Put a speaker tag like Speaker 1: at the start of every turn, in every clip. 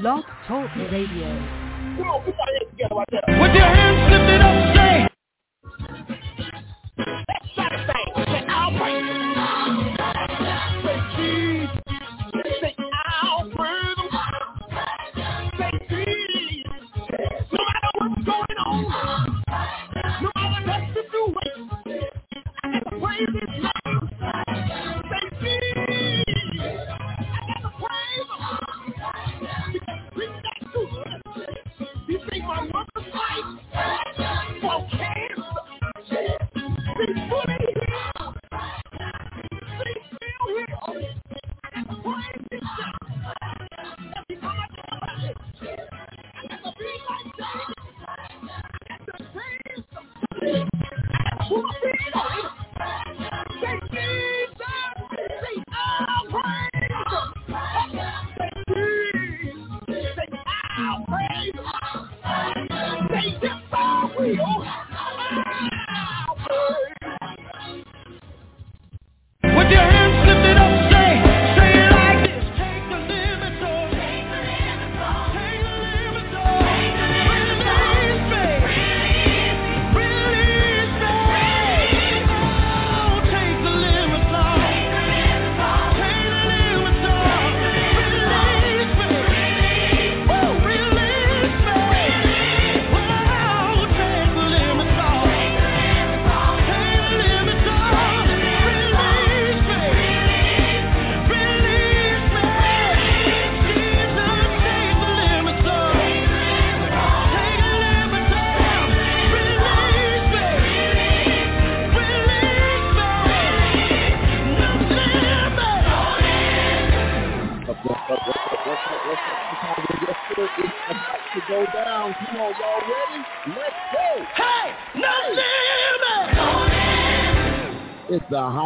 Speaker 1: Blog Talk Radio.
Speaker 2: With your hands lifted up,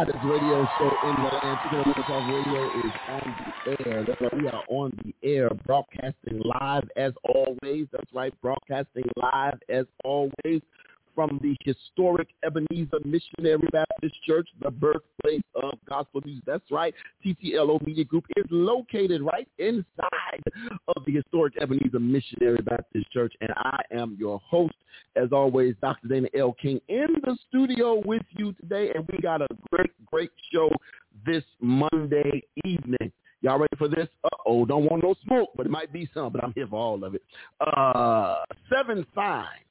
Speaker 3: Hottest radio show in the land. Taking The Limits Off Radio is on the air. That's right. We are on the air, broadcasting live as always. That's right, broadcasting live as always from the historic Ebenezer Missionary Baptist Church, the birthplace of gospel music. That's right. TTLO Media Group is located right inside of the historic Ebenezer Missionary Baptist Church. And I am your host, as always, Dr. Dana L. King in the studio with you today. And we got a great, great show this Monday evening. Y'all ready for this? Uh-oh, don't want no smoke, but it might be some, but I'm here for all of it. Uh, seven signs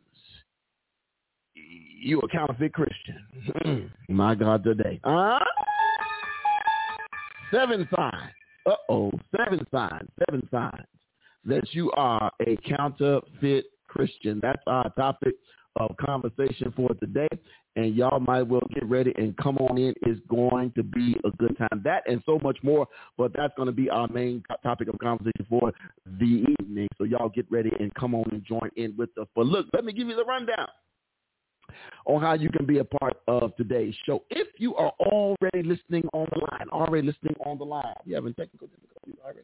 Speaker 3: you a counterfeit Christian. My God, today. Uh, seven signs. Uh-oh, seven signs, seven signs that you are a counterfeit Christian. That's our topic of conversation for today. And y'all might well get ready and come on in. It's going to be a good time. That and so much more, but that's going to be our main topic of conversation for the evening. So y'all get ready and come on and join in with us. But look, let me give you the rundown on how you can be a part of today's show. If you are already listening on the line, already listening on the line, you having technical difficulties already?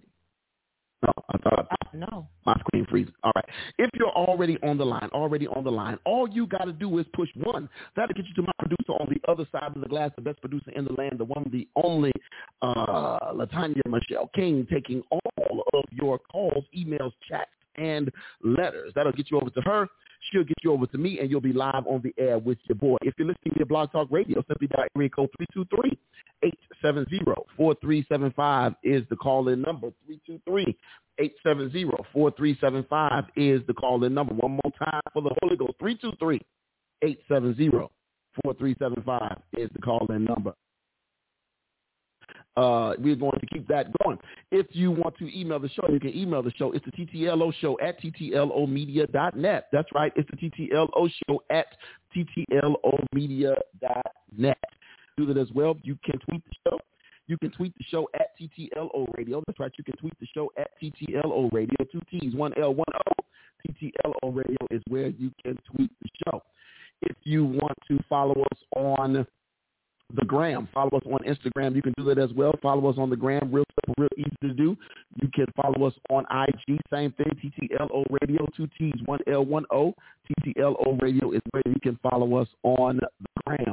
Speaker 3: No, I thought
Speaker 1: No.
Speaker 3: my screen freezes. All right. If you're already on the line, already on the line, all you got to do is push one. That'll get you to my producer on the other side of the glass, the best producer in the land, the one, the only, uh, Latanya Michelle King, taking all of your calls, emails, chats, and letters. That'll get you over to her. She'll get you over to me, and you'll be live on the air with your boy. If you're listening to Blog Talk Radio, simply dial area code 323-870-4375 is the call-in number. 323-870-4375 is the call-in number. One more time for the Holy Ghost. 323-870-4375 is the call-in number. Uh, we're going to keep that going. If you want to email the show, you can email the show. It's the TTLO show at TTLOmedia.net. That's right. It's the TTLO show at TTLOmedia.net. Do that as well. You can tweet the show. You can tweet the show at TTLO Radio. That's right. You can tweet the show at TTLO Radio. Two T's, one L, one O. TTLO Radio is where you can tweet the show. If you want to follow us on the gram. Follow us on Instagram. You can do that as well. Follow us on the gram. Real simple, real easy to do. You can follow us on IG. Same thing. TTLO Radio. Two T's, one L, one O. TTLO Radio is where you can follow us on the gram.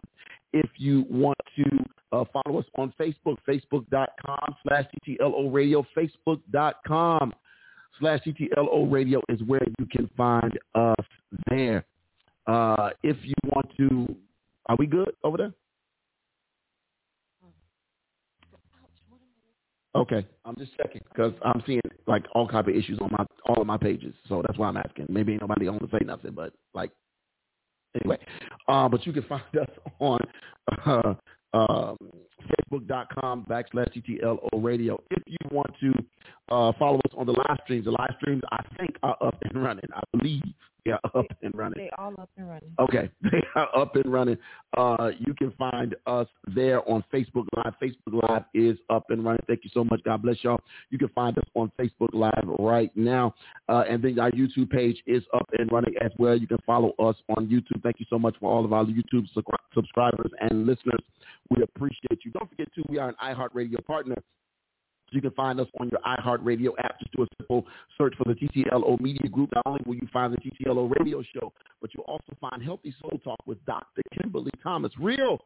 Speaker 3: If you want to uh, follow us on Facebook, facebook.com slash TTLO Radio, facebook.com slash TTLO radio is where you can find us there. Uh, if you want to, are we good over there? Okay, I'm just checking because I'm seeing like all type of issues on my all of my pages, so that's why I'm asking. Maybe ain't nobody on to say nothing, but like anyway. Uh, but you can find us on uh, um, facebook.com backslash TTLO radio. If you want to uh, follow us on the live streams, the live streams I think are up and running. I believe they are up and running.
Speaker 4: They all up and running.
Speaker 3: Okay, they are up and running. Uh, you can find us there on Facebook Live. Facebook Live is up and running. Thank you so much. God bless y'all. You can find us on Facebook Live right now. Uh, and then our YouTube page is up and running as well. You can follow us on YouTube. Thank you so much for all of our YouTube subscribers and listeners. We appreciate you. Don't forget, too, we are an iHeartRadio partner. You can find us on your iHeartRadio app. Just do a simple search for the TTLO Media Group. Not only will you find the TTLO radio show, but you'll also find Healthy Soul Talk with Dr. Kimberly Thomas. Real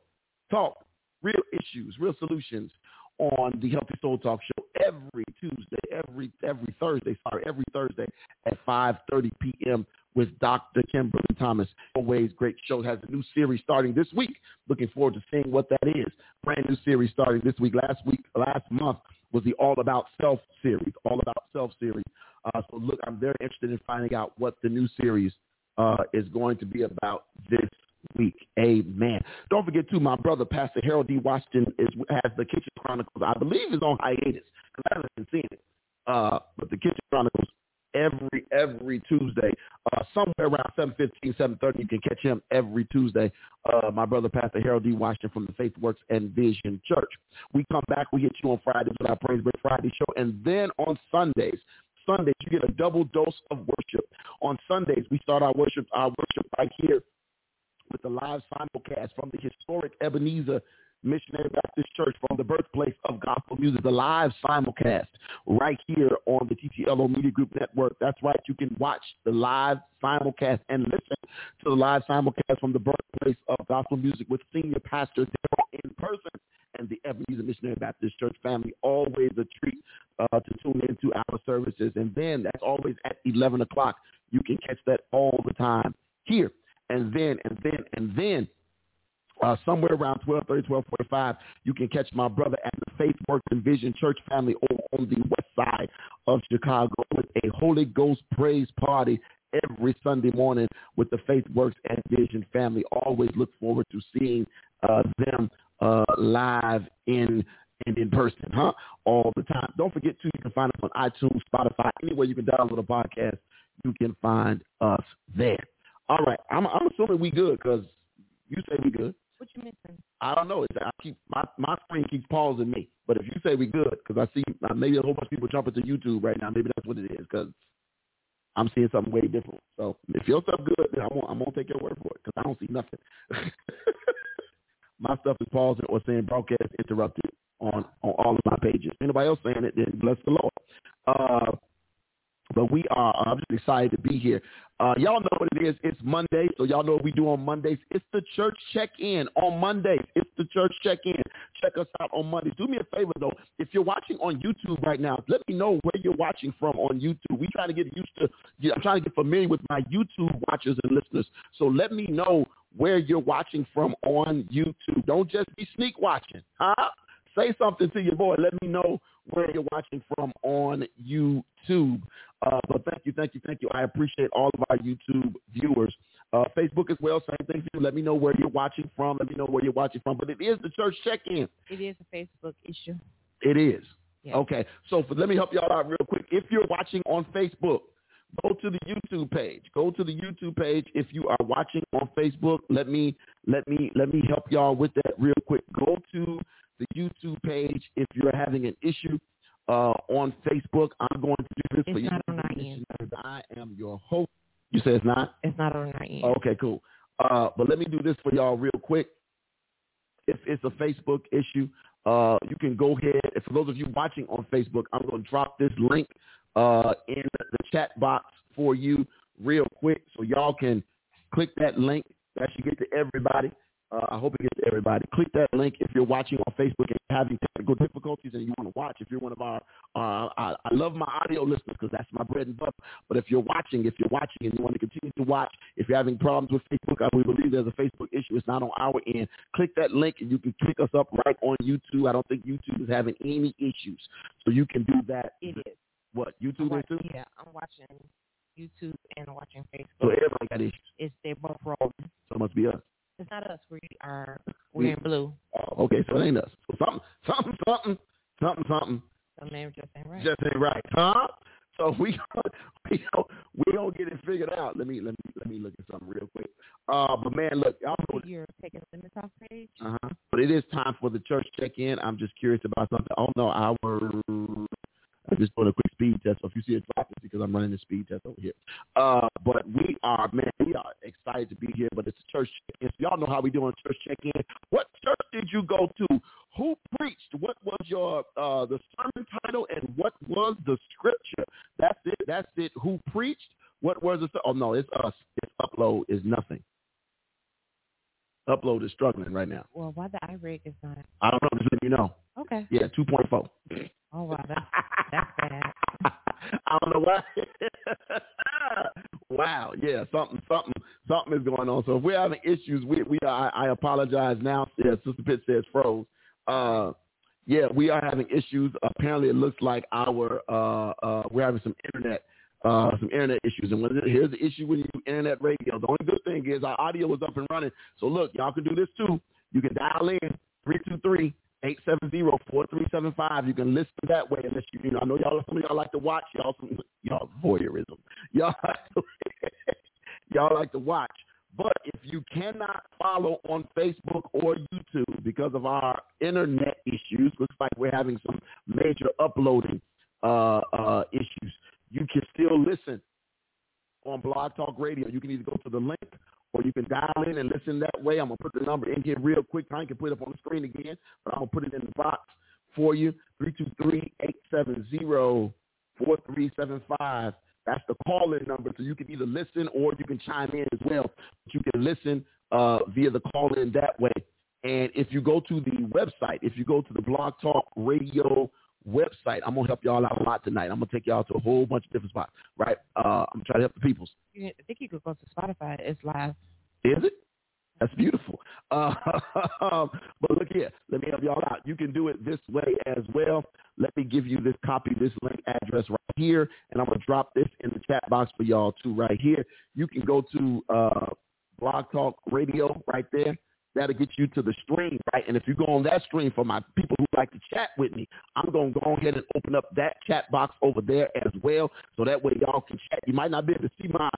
Speaker 3: talk, real issues, real solutions on the Healthy Soul Talk show every Tuesday, every every Thursday, sorry, every Thursday at 5.30 p.m. with Dr. Kimberly Thomas. Always great show. Has a new series starting this week. Looking forward to seeing what that is. Brand new series starting this week. Last week, last month was the All About Self series. All About Self series. Uh, so look, I'm very interested in finding out what the new series uh, is going to be about this week. Amen. Don't forget too, my brother Pastor Harold D. Washington is has the Kitchen Chronicles. I believe is on hiatus because I haven't seeing it. Uh, but the Kitchen Chronicles every every Tuesday, uh, somewhere around 7.15, 7.30. You can catch him every Tuesday. Uh, my brother Pastor Harold D. Washington from the Faith Works and Vision Church. We come back. We hit you on Fridays with our Praise Break Friday show, and then on Sundays. Sundays, you get a double dose of worship. On Sundays, we start our worship our worship right here with the live simulcast from the historic Ebenezer Missionary Baptist Church from the birthplace of gospel music, the live simulcast right here on the TTLO Media Group Network. That's right. You can watch the live simulcast and listen to the live simulcast from the birthplace of gospel music with senior pastor Daryl in person and the Ebenezer Missionary Baptist Church family. Always a treat uh, to tune into our services. And then that's always at 11 o'clock. You can catch that all the time here. And then, and then, and then uh, somewhere around 1230, 1245, you can catch my brother at the Faith Works and Vision Church family over on the west side of Chicago with a Holy Ghost praise party every Sunday morning with the Faith Works and Vision family. Always look forward to seeing uh, them uh, live in and in person, huh? All the time. Don't forget, too, you can find us on iTunes, Spotify, anywhere you can download a podcast, you can find us there. All right. I'm, I'm assuming we good because you say we good.
Speaker 4: What you missing?
Speaker 3: I don't know. It's, I keep my my screen keeps pausing me. But if you say we good, because I see uh, maybe a whole bunch of people jumping to YouTube right now. Maybe that's what it is. Because I'm seeing something way different. So if your stuff good, then I'm gonna, I'm gonna take your word for it because I don't see nothing. my stuff is pausing or saying broadcast interrupted on on all of my pages. Anybody else saying it, then bless the Lord. Uh, but we are I'm just excited to be here. Uh, y'all know what it is. It's Monday, so y'all know what we do on Mondays. It's the church check-in on Mondays. It's the church check-in. Check us out on Mondays. Do me a favor, though. If you're watching on YouTube right now, let me know where you're watching from on YouTube. We trying to get used to, I'm trying to get familiar with my YouTube watchers and listeners. So let me know where you're watching from on YouTube. Don't just be sneak watching, huh? Say something to your boy. Let me know where you're watching from on YouTube. Uh, but thank you, thank you, thank you. I appreciate all of our YouTube viewers. Uh, Facebook as well, same thing. Too. Let me know where you're watching from. Let me know where you're watching from. But it is the church check-in.
Speaker 4: It is a Facebook issue.
Speaker 3: It is.
Speaker 4: Yeah.
Speaker 3: Okay. So for, let me help y'all out real quick. If you're watching on Facebook, go to the YouTube page. Go to the YouTube page. If you are watching on Facebook, let me let me let me help y'all with that real quick. Go to the YouTube page if you're having an issue uh, on Facebook. I'm going to do this
Speaker 4: It's
Speaker 3: for you.
Speaker 4: It's not on our end.
Speaker 3: I am your host. You say it's not?
Speaker 4: It's not on our end.
Speaker 3: Okay, cool. Uh, but let me do this for y'all real quick. If it's a Facebook issue, uh, you can go ahead. And for those of you watching on Facebook, I'm going to drop this link uh, in the chat box for you real quick so y'all can click that link. That should get to everybody. Uh, I hope it gets everybody. Click that link if you're watching on Facebook and having technical difficulties and you want to watch. If you're one of our, uh, I, I love my audio listeners because that's my bread and butter. But if you're watching, if you're watching and you want to continue to watch, if you're having problems with Facebook, I we believe there's a Facebook issue. It's not on our end. Click that link and you can click us up right on YouTube. I don't think YouTube is having any issues, so you can do that.
Speaker 4: It is.
Speaker 3: What YouTube is
Speaker 4: watch-
Speaker 3: too?
Speaker 4: yeah, I'm watching YouTube and watching
Speaker 3: So
Speaker 4: Facebook.
Speaker 3: everybody got issues.
Speaker 4: It's they're both rolling.
Speaker 3: So it must be us.
Speaker 4: Not us. We are we're in blue.
Speaker 3: Oh, okay, so it ain't us. So something, something, something, something, something.
Speaker 4: Some name just ain't right.
Speaker 3: Just ain't right, huh? So we we gonna, we gonna get it figured out. Let me let me let me look at something real quick. Uh, but man, look, y'all know.
Speaker 4: You're taking the off page.
Speaker 3: Uh huh. But it is time for the church check in. I'm just curious about something. Oh no, our I'm just doing a quick speed test. So if you see a drop, it's because I'm running the speed test over here. Uh, but we are, man, we are excited to be here. But it's a church check-in. So y'all know how we do on church check-in. What church did you go to? Who preached? What was your uh, the sermon title? And what was the scripture? That's it. That's it. Who preached? What was it? Oh no, it's us. It's upload is nothing. Upload is struggling right now.
Speaker 4: Well, why the iRig is not?
Speaker 3: I don't know. Just let you know.
Speaker 4: Okay.
Speaker 3: Yeah, two point four.
Speaker 4: Oh wow, that's that's bad.
Speaker 3: I don't know why. wow, yeah, something, something, something is going on. So if we're having issues, we we I, I apologize now. Yeah, Sister Pitt says froze. Uh, yeah, we are having issues. Apparently, it looks like our uh, uh, we're having some internet uh, some internet issues. And when, here's the issue with you internet radio. The only good thing is our audio is up and running. So look, y'all can do this too. You can dial in three two three 870-4375. You can listen that way unless you, you know, I know y'all, some of y'all like to watch. Y'all, some, y'all voyeurism. Y'all, like to, y'all like to watch. But if you cannot follow on Facebook or YouTube because of our internet issues, looks like we're having some major uploading uh, uh, issues, you can still listen on Blog Talk Radio. You can either go to the link or you can dial in and listen that way. I'm going to put the number in here real quick. I can put it up on the screen again, but I'm going to put it in the box for you. 323-870-4375. That's the call-in number, so you can either listen or you can chime in as well. But you can listen uh, via the call-in that way. And if you go to the website, if you go to the Blog Talk Radio website, I'm going to help y'all out a lot tonight. I'm going to take y'all to a whole bunch of different spots, right? Uh, I'm trying to try to help the peoples.
Speaker 4: You, I think you could go to Spotify. It's live.
Speaker 3: Is it? That's beautiful. Uh, but look here, let me help y'all out. You can do it this way as well. Let me give you this copy, this link address right here, and I'm gonna drop this in the chat box for y'all too, right here. You can go to uh, Blog Talk Radio right there. That'll get you to the stream, right? And if you go on that stream for my people who like to chat with me, I'm gonna go ahead and open up that chat box over there as well, so that way y'all can chat. You might not be able to see my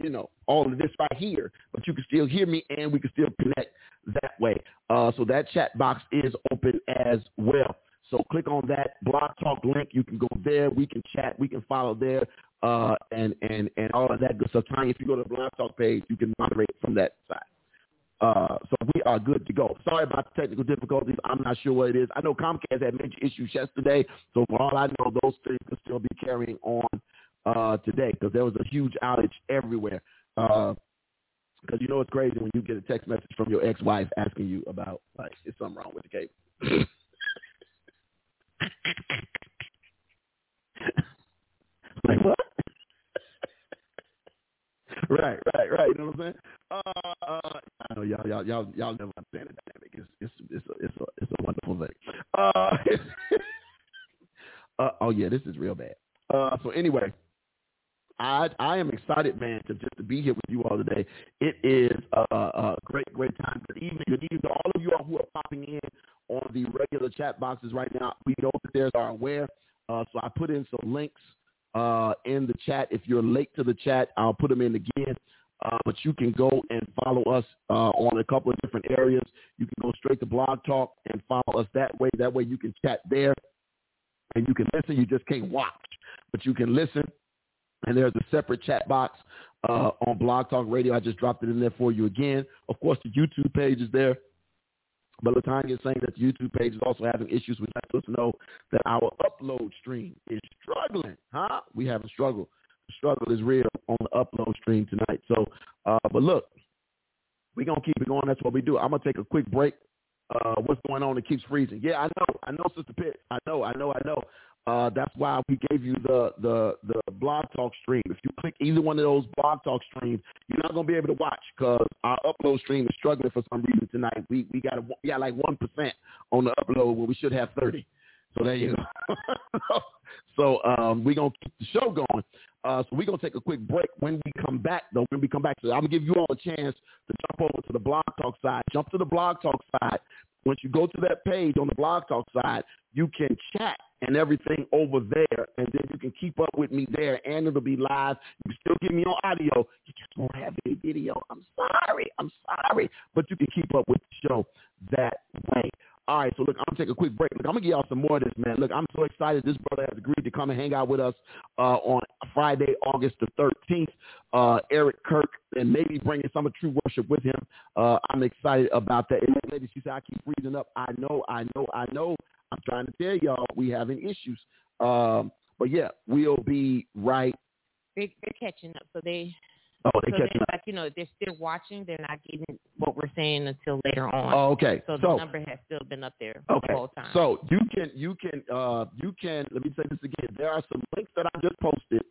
Speaker 3: you know, all of this right here, but you can still hear me and we can still connect that way. Uh, so that chat box is open as well. So click on that blog talk link. You can go there. We can chat. We can follow there. Uh, and, and, and all of that good stuff. Tanya, if you go to the blog talk page, you can moderate from that side. Uh, so we are good to go. Sorry about the technical difficulties. I'm not sure what it is. I know Comcast had major issues yesterday. So for all I know, those things could still be carrying on uh, today because there was a huge outage everywhere. Because you know it's crazy when you get a text message from your ex-wife asking you about like is something wrong with the cable. like what? Right, right, right. You know what I'm saying? Uh, uh, I know y'all, y'all, y'all, y'all never understand the dynamic. It's, it's, it's, a, it's a, it's a wonderful thing. Uh, uh, oh yeah, this is real bad. Uh, so anyway, I I am excited, man, to just to be here with you all today. It is a, a great, great time. Good evening, good evening to all of you all who are popping in on the regular chat boxes right now. We know that there's are aware, uh, so I put in some links uh, in the chat. If you're late to the chat, I'll put them in again. Uh, but you can go and follow us uh, on a couple of different areas. You can go straight to Blog Talk and follow us that way. That way you can chat there and you can listen. You just can't watch, but you can listen. And there's a separate chat box uh, on Blog Talk Radio. I just dropped it in there for you again. Of course, the YouTube page is there. But Latanya is saying that the YouTube page is also having issues. We let us know that our upload stream is struggling. Huh? We have a struggle. The struggle is real on the upload stream tonight. So, uh, but look, We're gonna keep it going. That's what we do. I'm gonna take a quick break. Uh, what's going on? It keeps freezing. Yeah, I know. I know, Sister Pitt. I know. I know. I know. Uh, that's why we gave you the, the the blog talk stream. If you click either one of those blog talk streams, you're not gonna be able to watch because our upload stream is struggling for some reason tonight. We we got a, we got like one percent on the upload when we should have thirty. So there you go. so um, we're gonna keep the show going. Uh, so we're gonna take a quick break. When we come back, though, when we come back, so I'm gonna give you all a chance to jump over to the blog talk side. Jump to the blog talk side. Once you go to that page on the blog talk side, you can chat and everything over there, and then you can keep up with me there, and it'll be live. You can still get me on audio. You just won't have any video. I'm sorry. I'm sorry, but you can keep up with the show that way. All right, so look, I'm gonna take a quick break. Look, I'm gonna give y'all some more of this, man. Look, I'm so excited. This brother has agreed to come and hang out with us uh, on Friday, August the 13th. Uh, Eric Kirk, and maybe bringing some of True Worship with him. Uh, I'm excited about that. And that lady, she said, I keep freezing up. I know, I know, I know. I'm trying to tell y'all we having issues. Um, but yeah, we'll be right.
Speaker 4: They, they're catching up, so they
Speaker 3: Oh, they
Speaker 4: so
Speaker 3: catching up.
Speaker 4: like you know they're still watching. They're not getting what we're saying until later on.
Speaker 3: Oh, okay.
Speaker 4: So the number has still been up there
Speaker 3: Okay.
Speaker 4: the whole time.
Speaker 3: So you can you can uh you can let me say this again. There are some links that I just posted.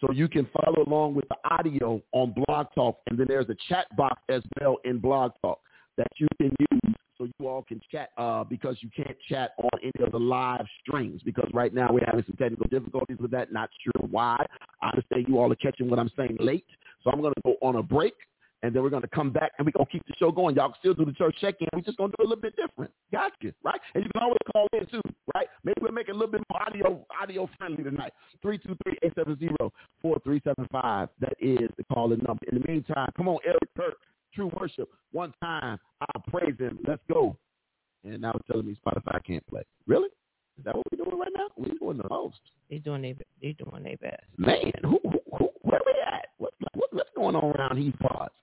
Speaker 3: So you can follow along with the audio on Blog Talk, and then there's a chat box as well in Blog Talk that you can use so you all can chat uh, because you can't chat on any of the live streams because right now we're having some technical difficulties with that. Not sure why. I understand you all are catching what I'm saying late, so I'm going to go on a break and then we're going to come back and we're going to keep the show going. Y'all can still do the church check-in. We're just going to do a little bit different. Gotcha, right? And you can always call in too, right? Maybe we'll make it a little bit more audio audio friendly tonight. 323-870-4375. That is the call-in number. In the meantime, come on, Eric Kirk, True Worship. One time, I praise him. Let's go. And now it's telling me Spotify can't play. Really? Is that what we're doing right now? We're doing the most.
Speaker 4: they're doing their they're doing their best.
Speaker 3: Man, who, who, who where we at? What, what, what's going on around these parts?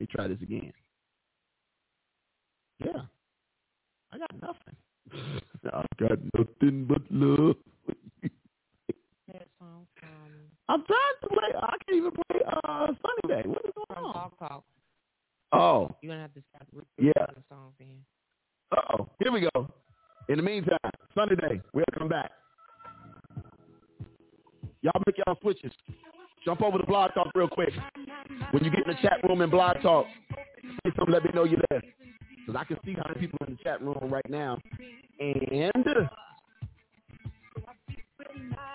Speaker 3: Let me try this again. Yeah. I got nothing. I got nothing but love.
Speaker 4: Song
Speaker 3: I'm trying to play. I can't even play uh, Sunny Day. What is going on?
Speaker 4: Talk.
Speaker 3: Oh,
Speaker 4: You're gonna have to stop
Speaker 3: Yeah.
Speaker 4: the songs in.
Speaker 3: uh-oh. Here we go. In the meantime, Sunday Day, we'll come back. Y'all make y'all switches. Jump over to Blog Talk real quick. When you get in the chat room in Blog Talk, say something, let me know you're there. Because I can see how many people in the chat room right now. And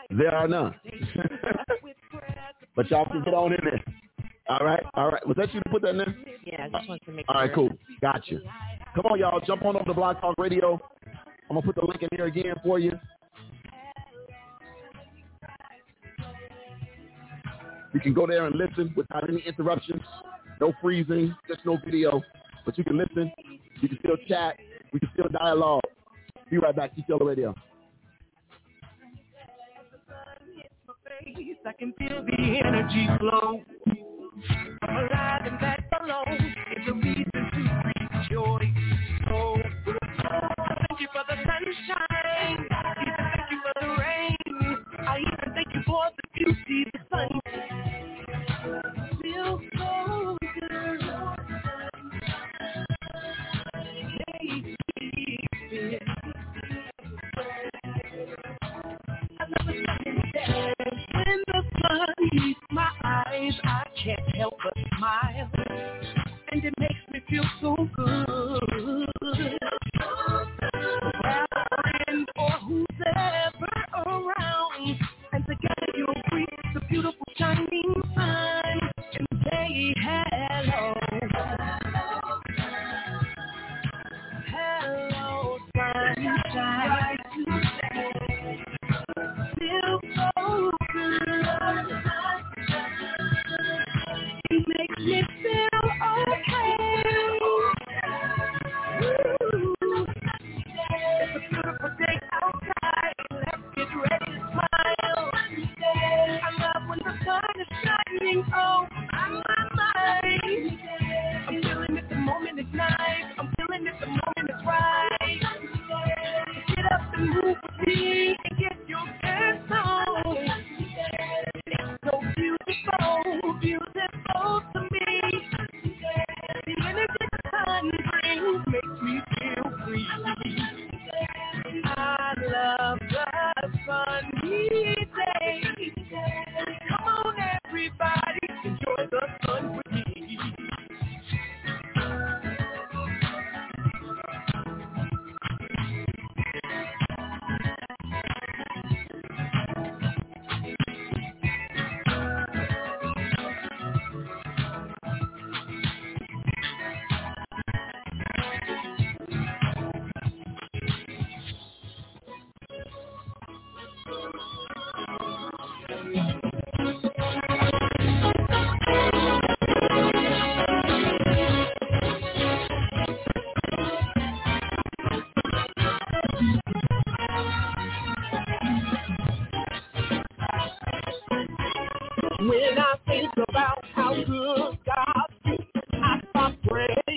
Speaker 3: there are none. but y'all can get on in there. All right, all right. Was that you to put that in there?
Speaker 4: Yeah, I just wanted to make
Speaker 3: All right,
Speaker 4: sure.
Speaker 3: cool. Gotcha. Come on, y'all. Jump on over to Blog Talk Radio. I'm going to put the link in here again for you. You can go there and listen without any interruptions. No freezing, just no video. But you can listen. You can still chat. We can still dialogue. Be right back. TTLO Radio.
Speaker 5: I can feel the energy flow. On
Speaker 6: When I think about how good God is, I stop praying.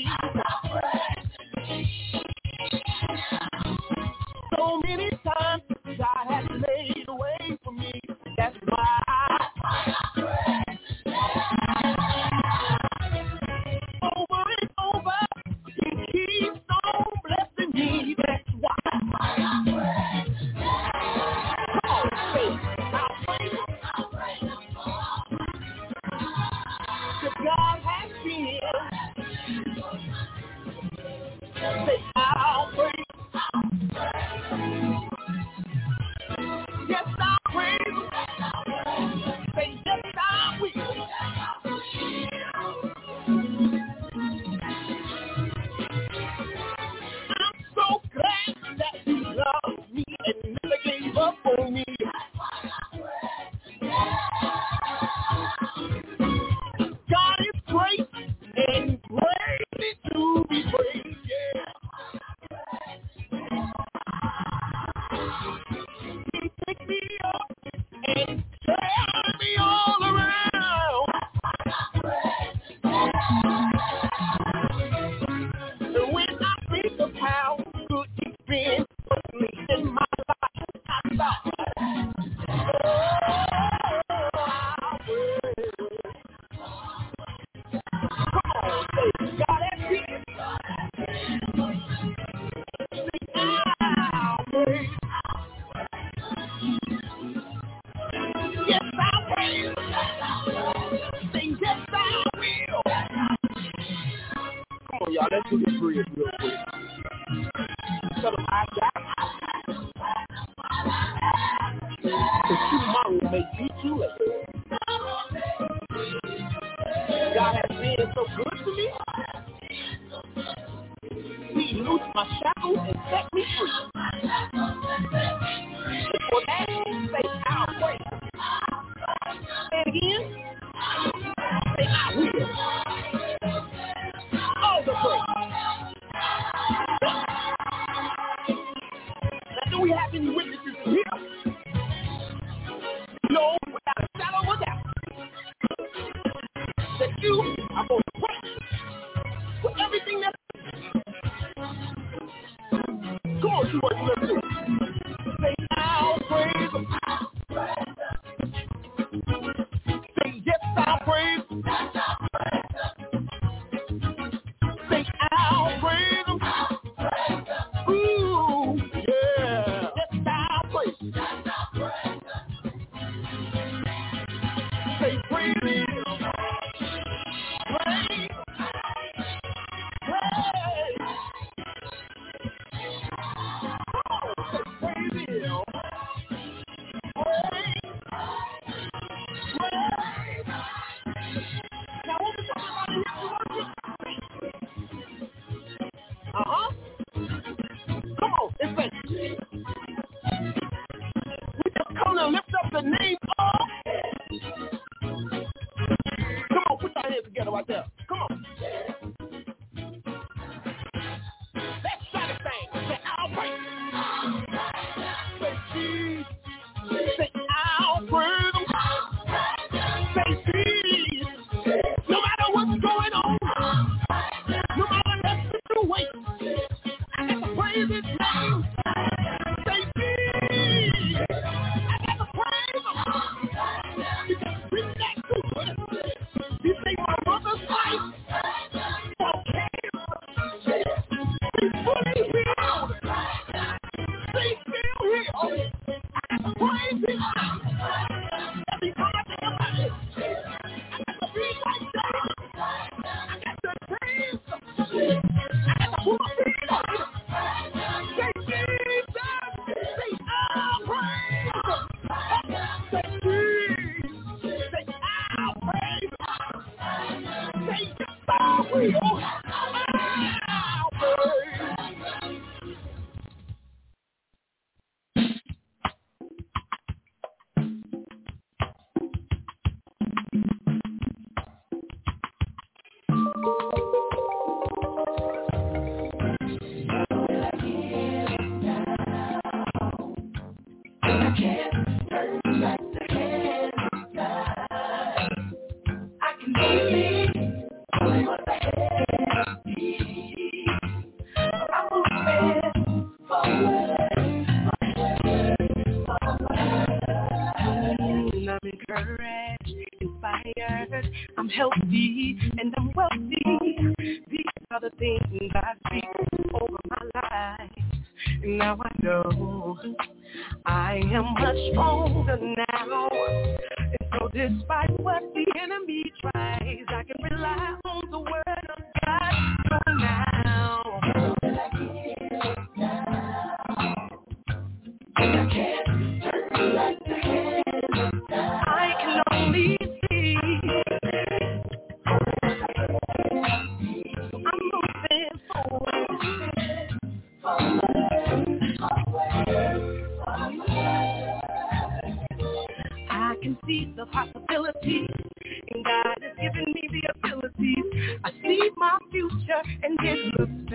Speaker 6: can't.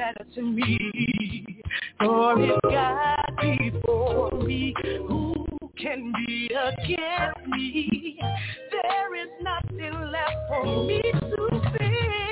Speaker 6: matter to me. For
Speaker 5: if God be for me, who can be against me? There is nothing left for me to fear.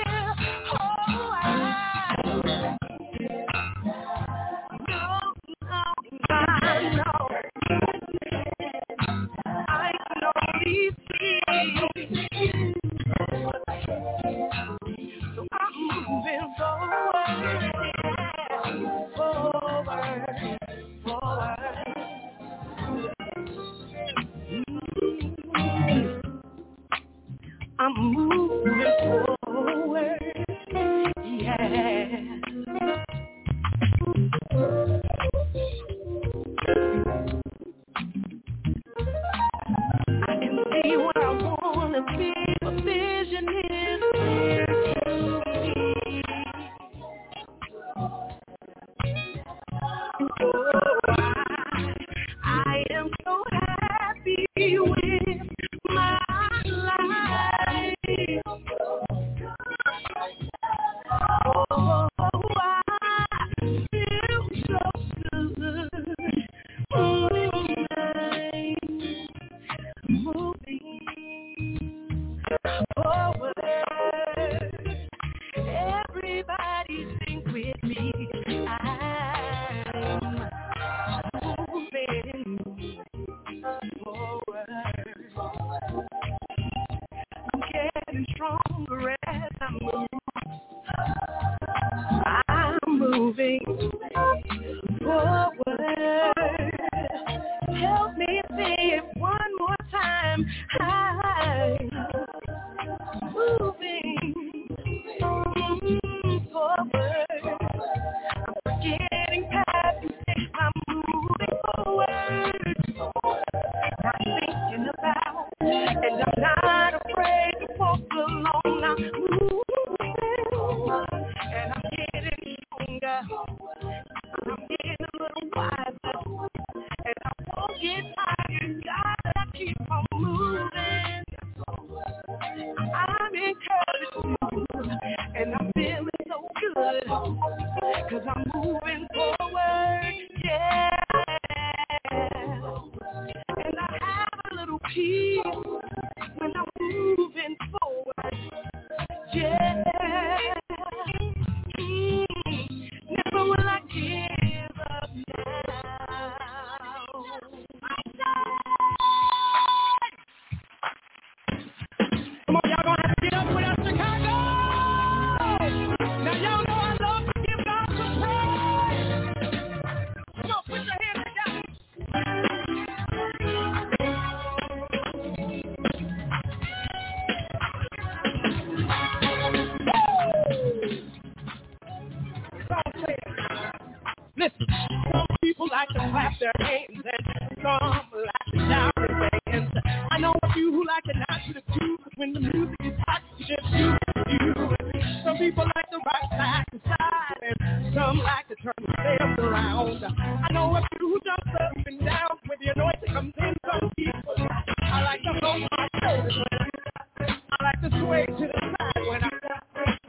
Speaker 5: the sway to the side when I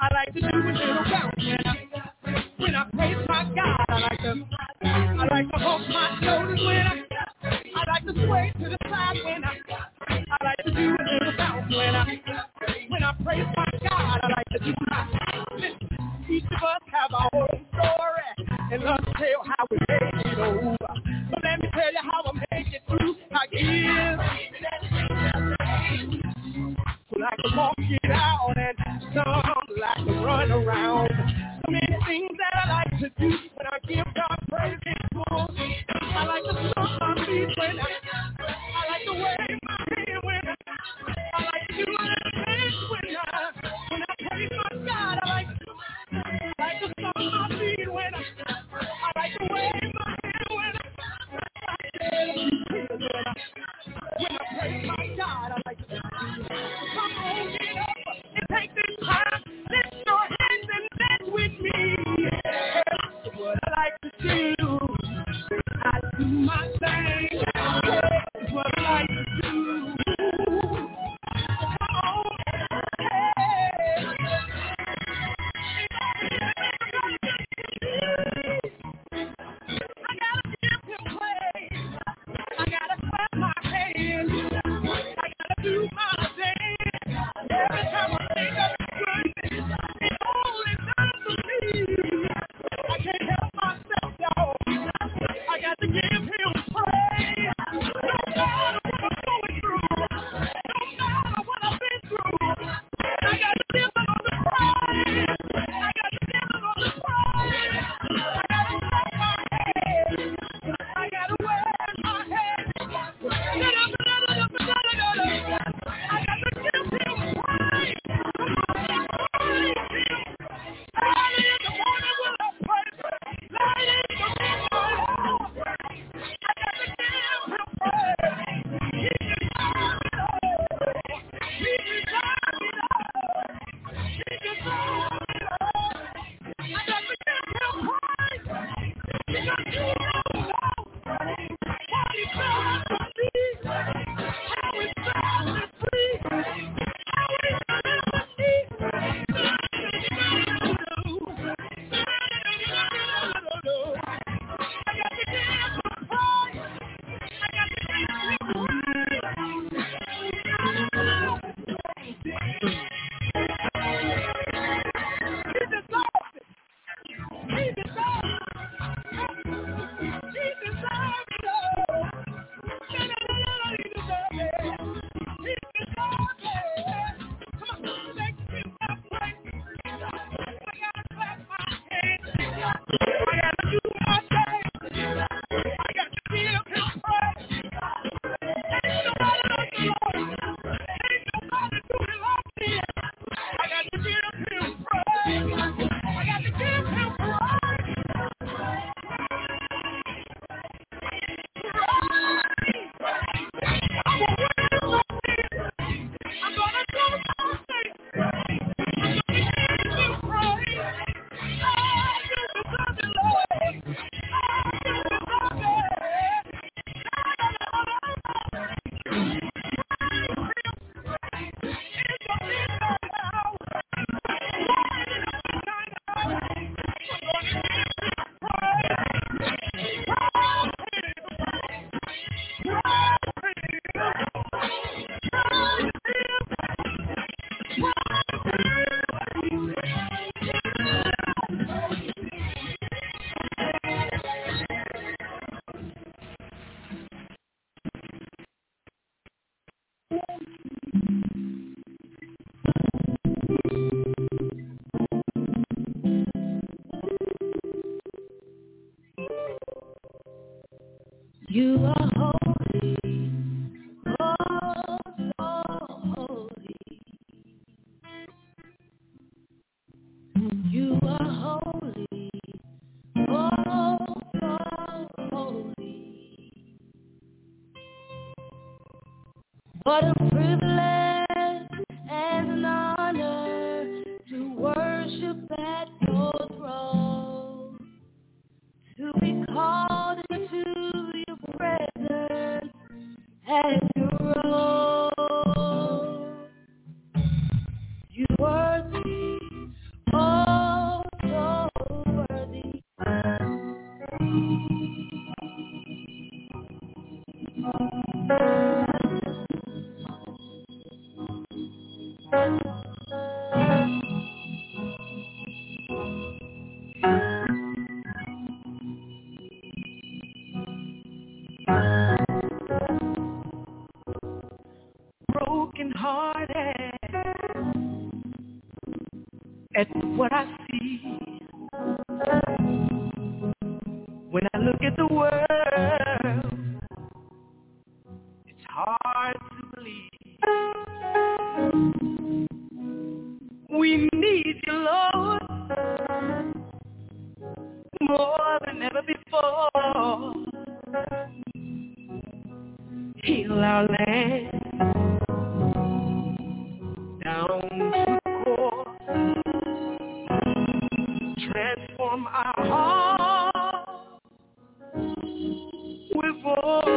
Speaker 5: I like to do a little bounce. When I praise my God, I like to and
Speaker 6: with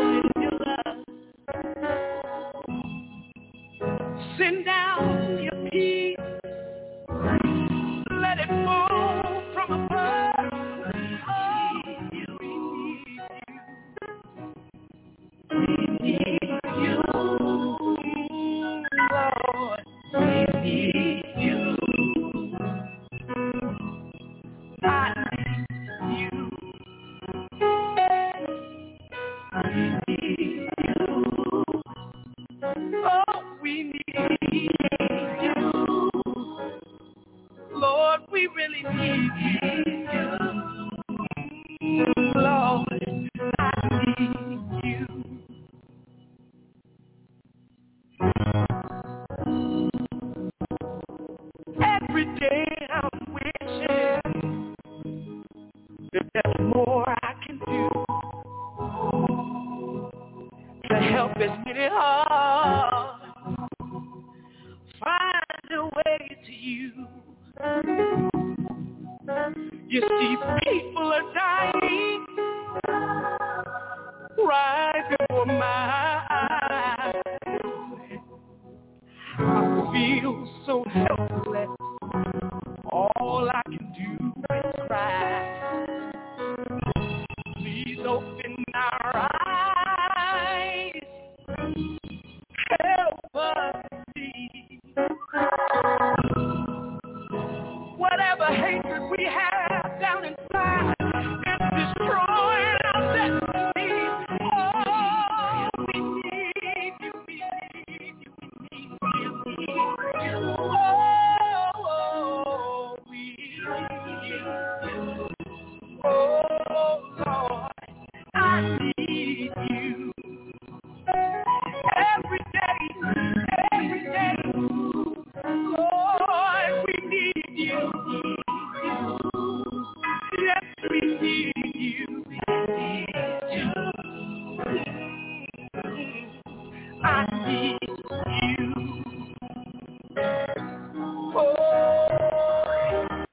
Speaker 5: See, people are dying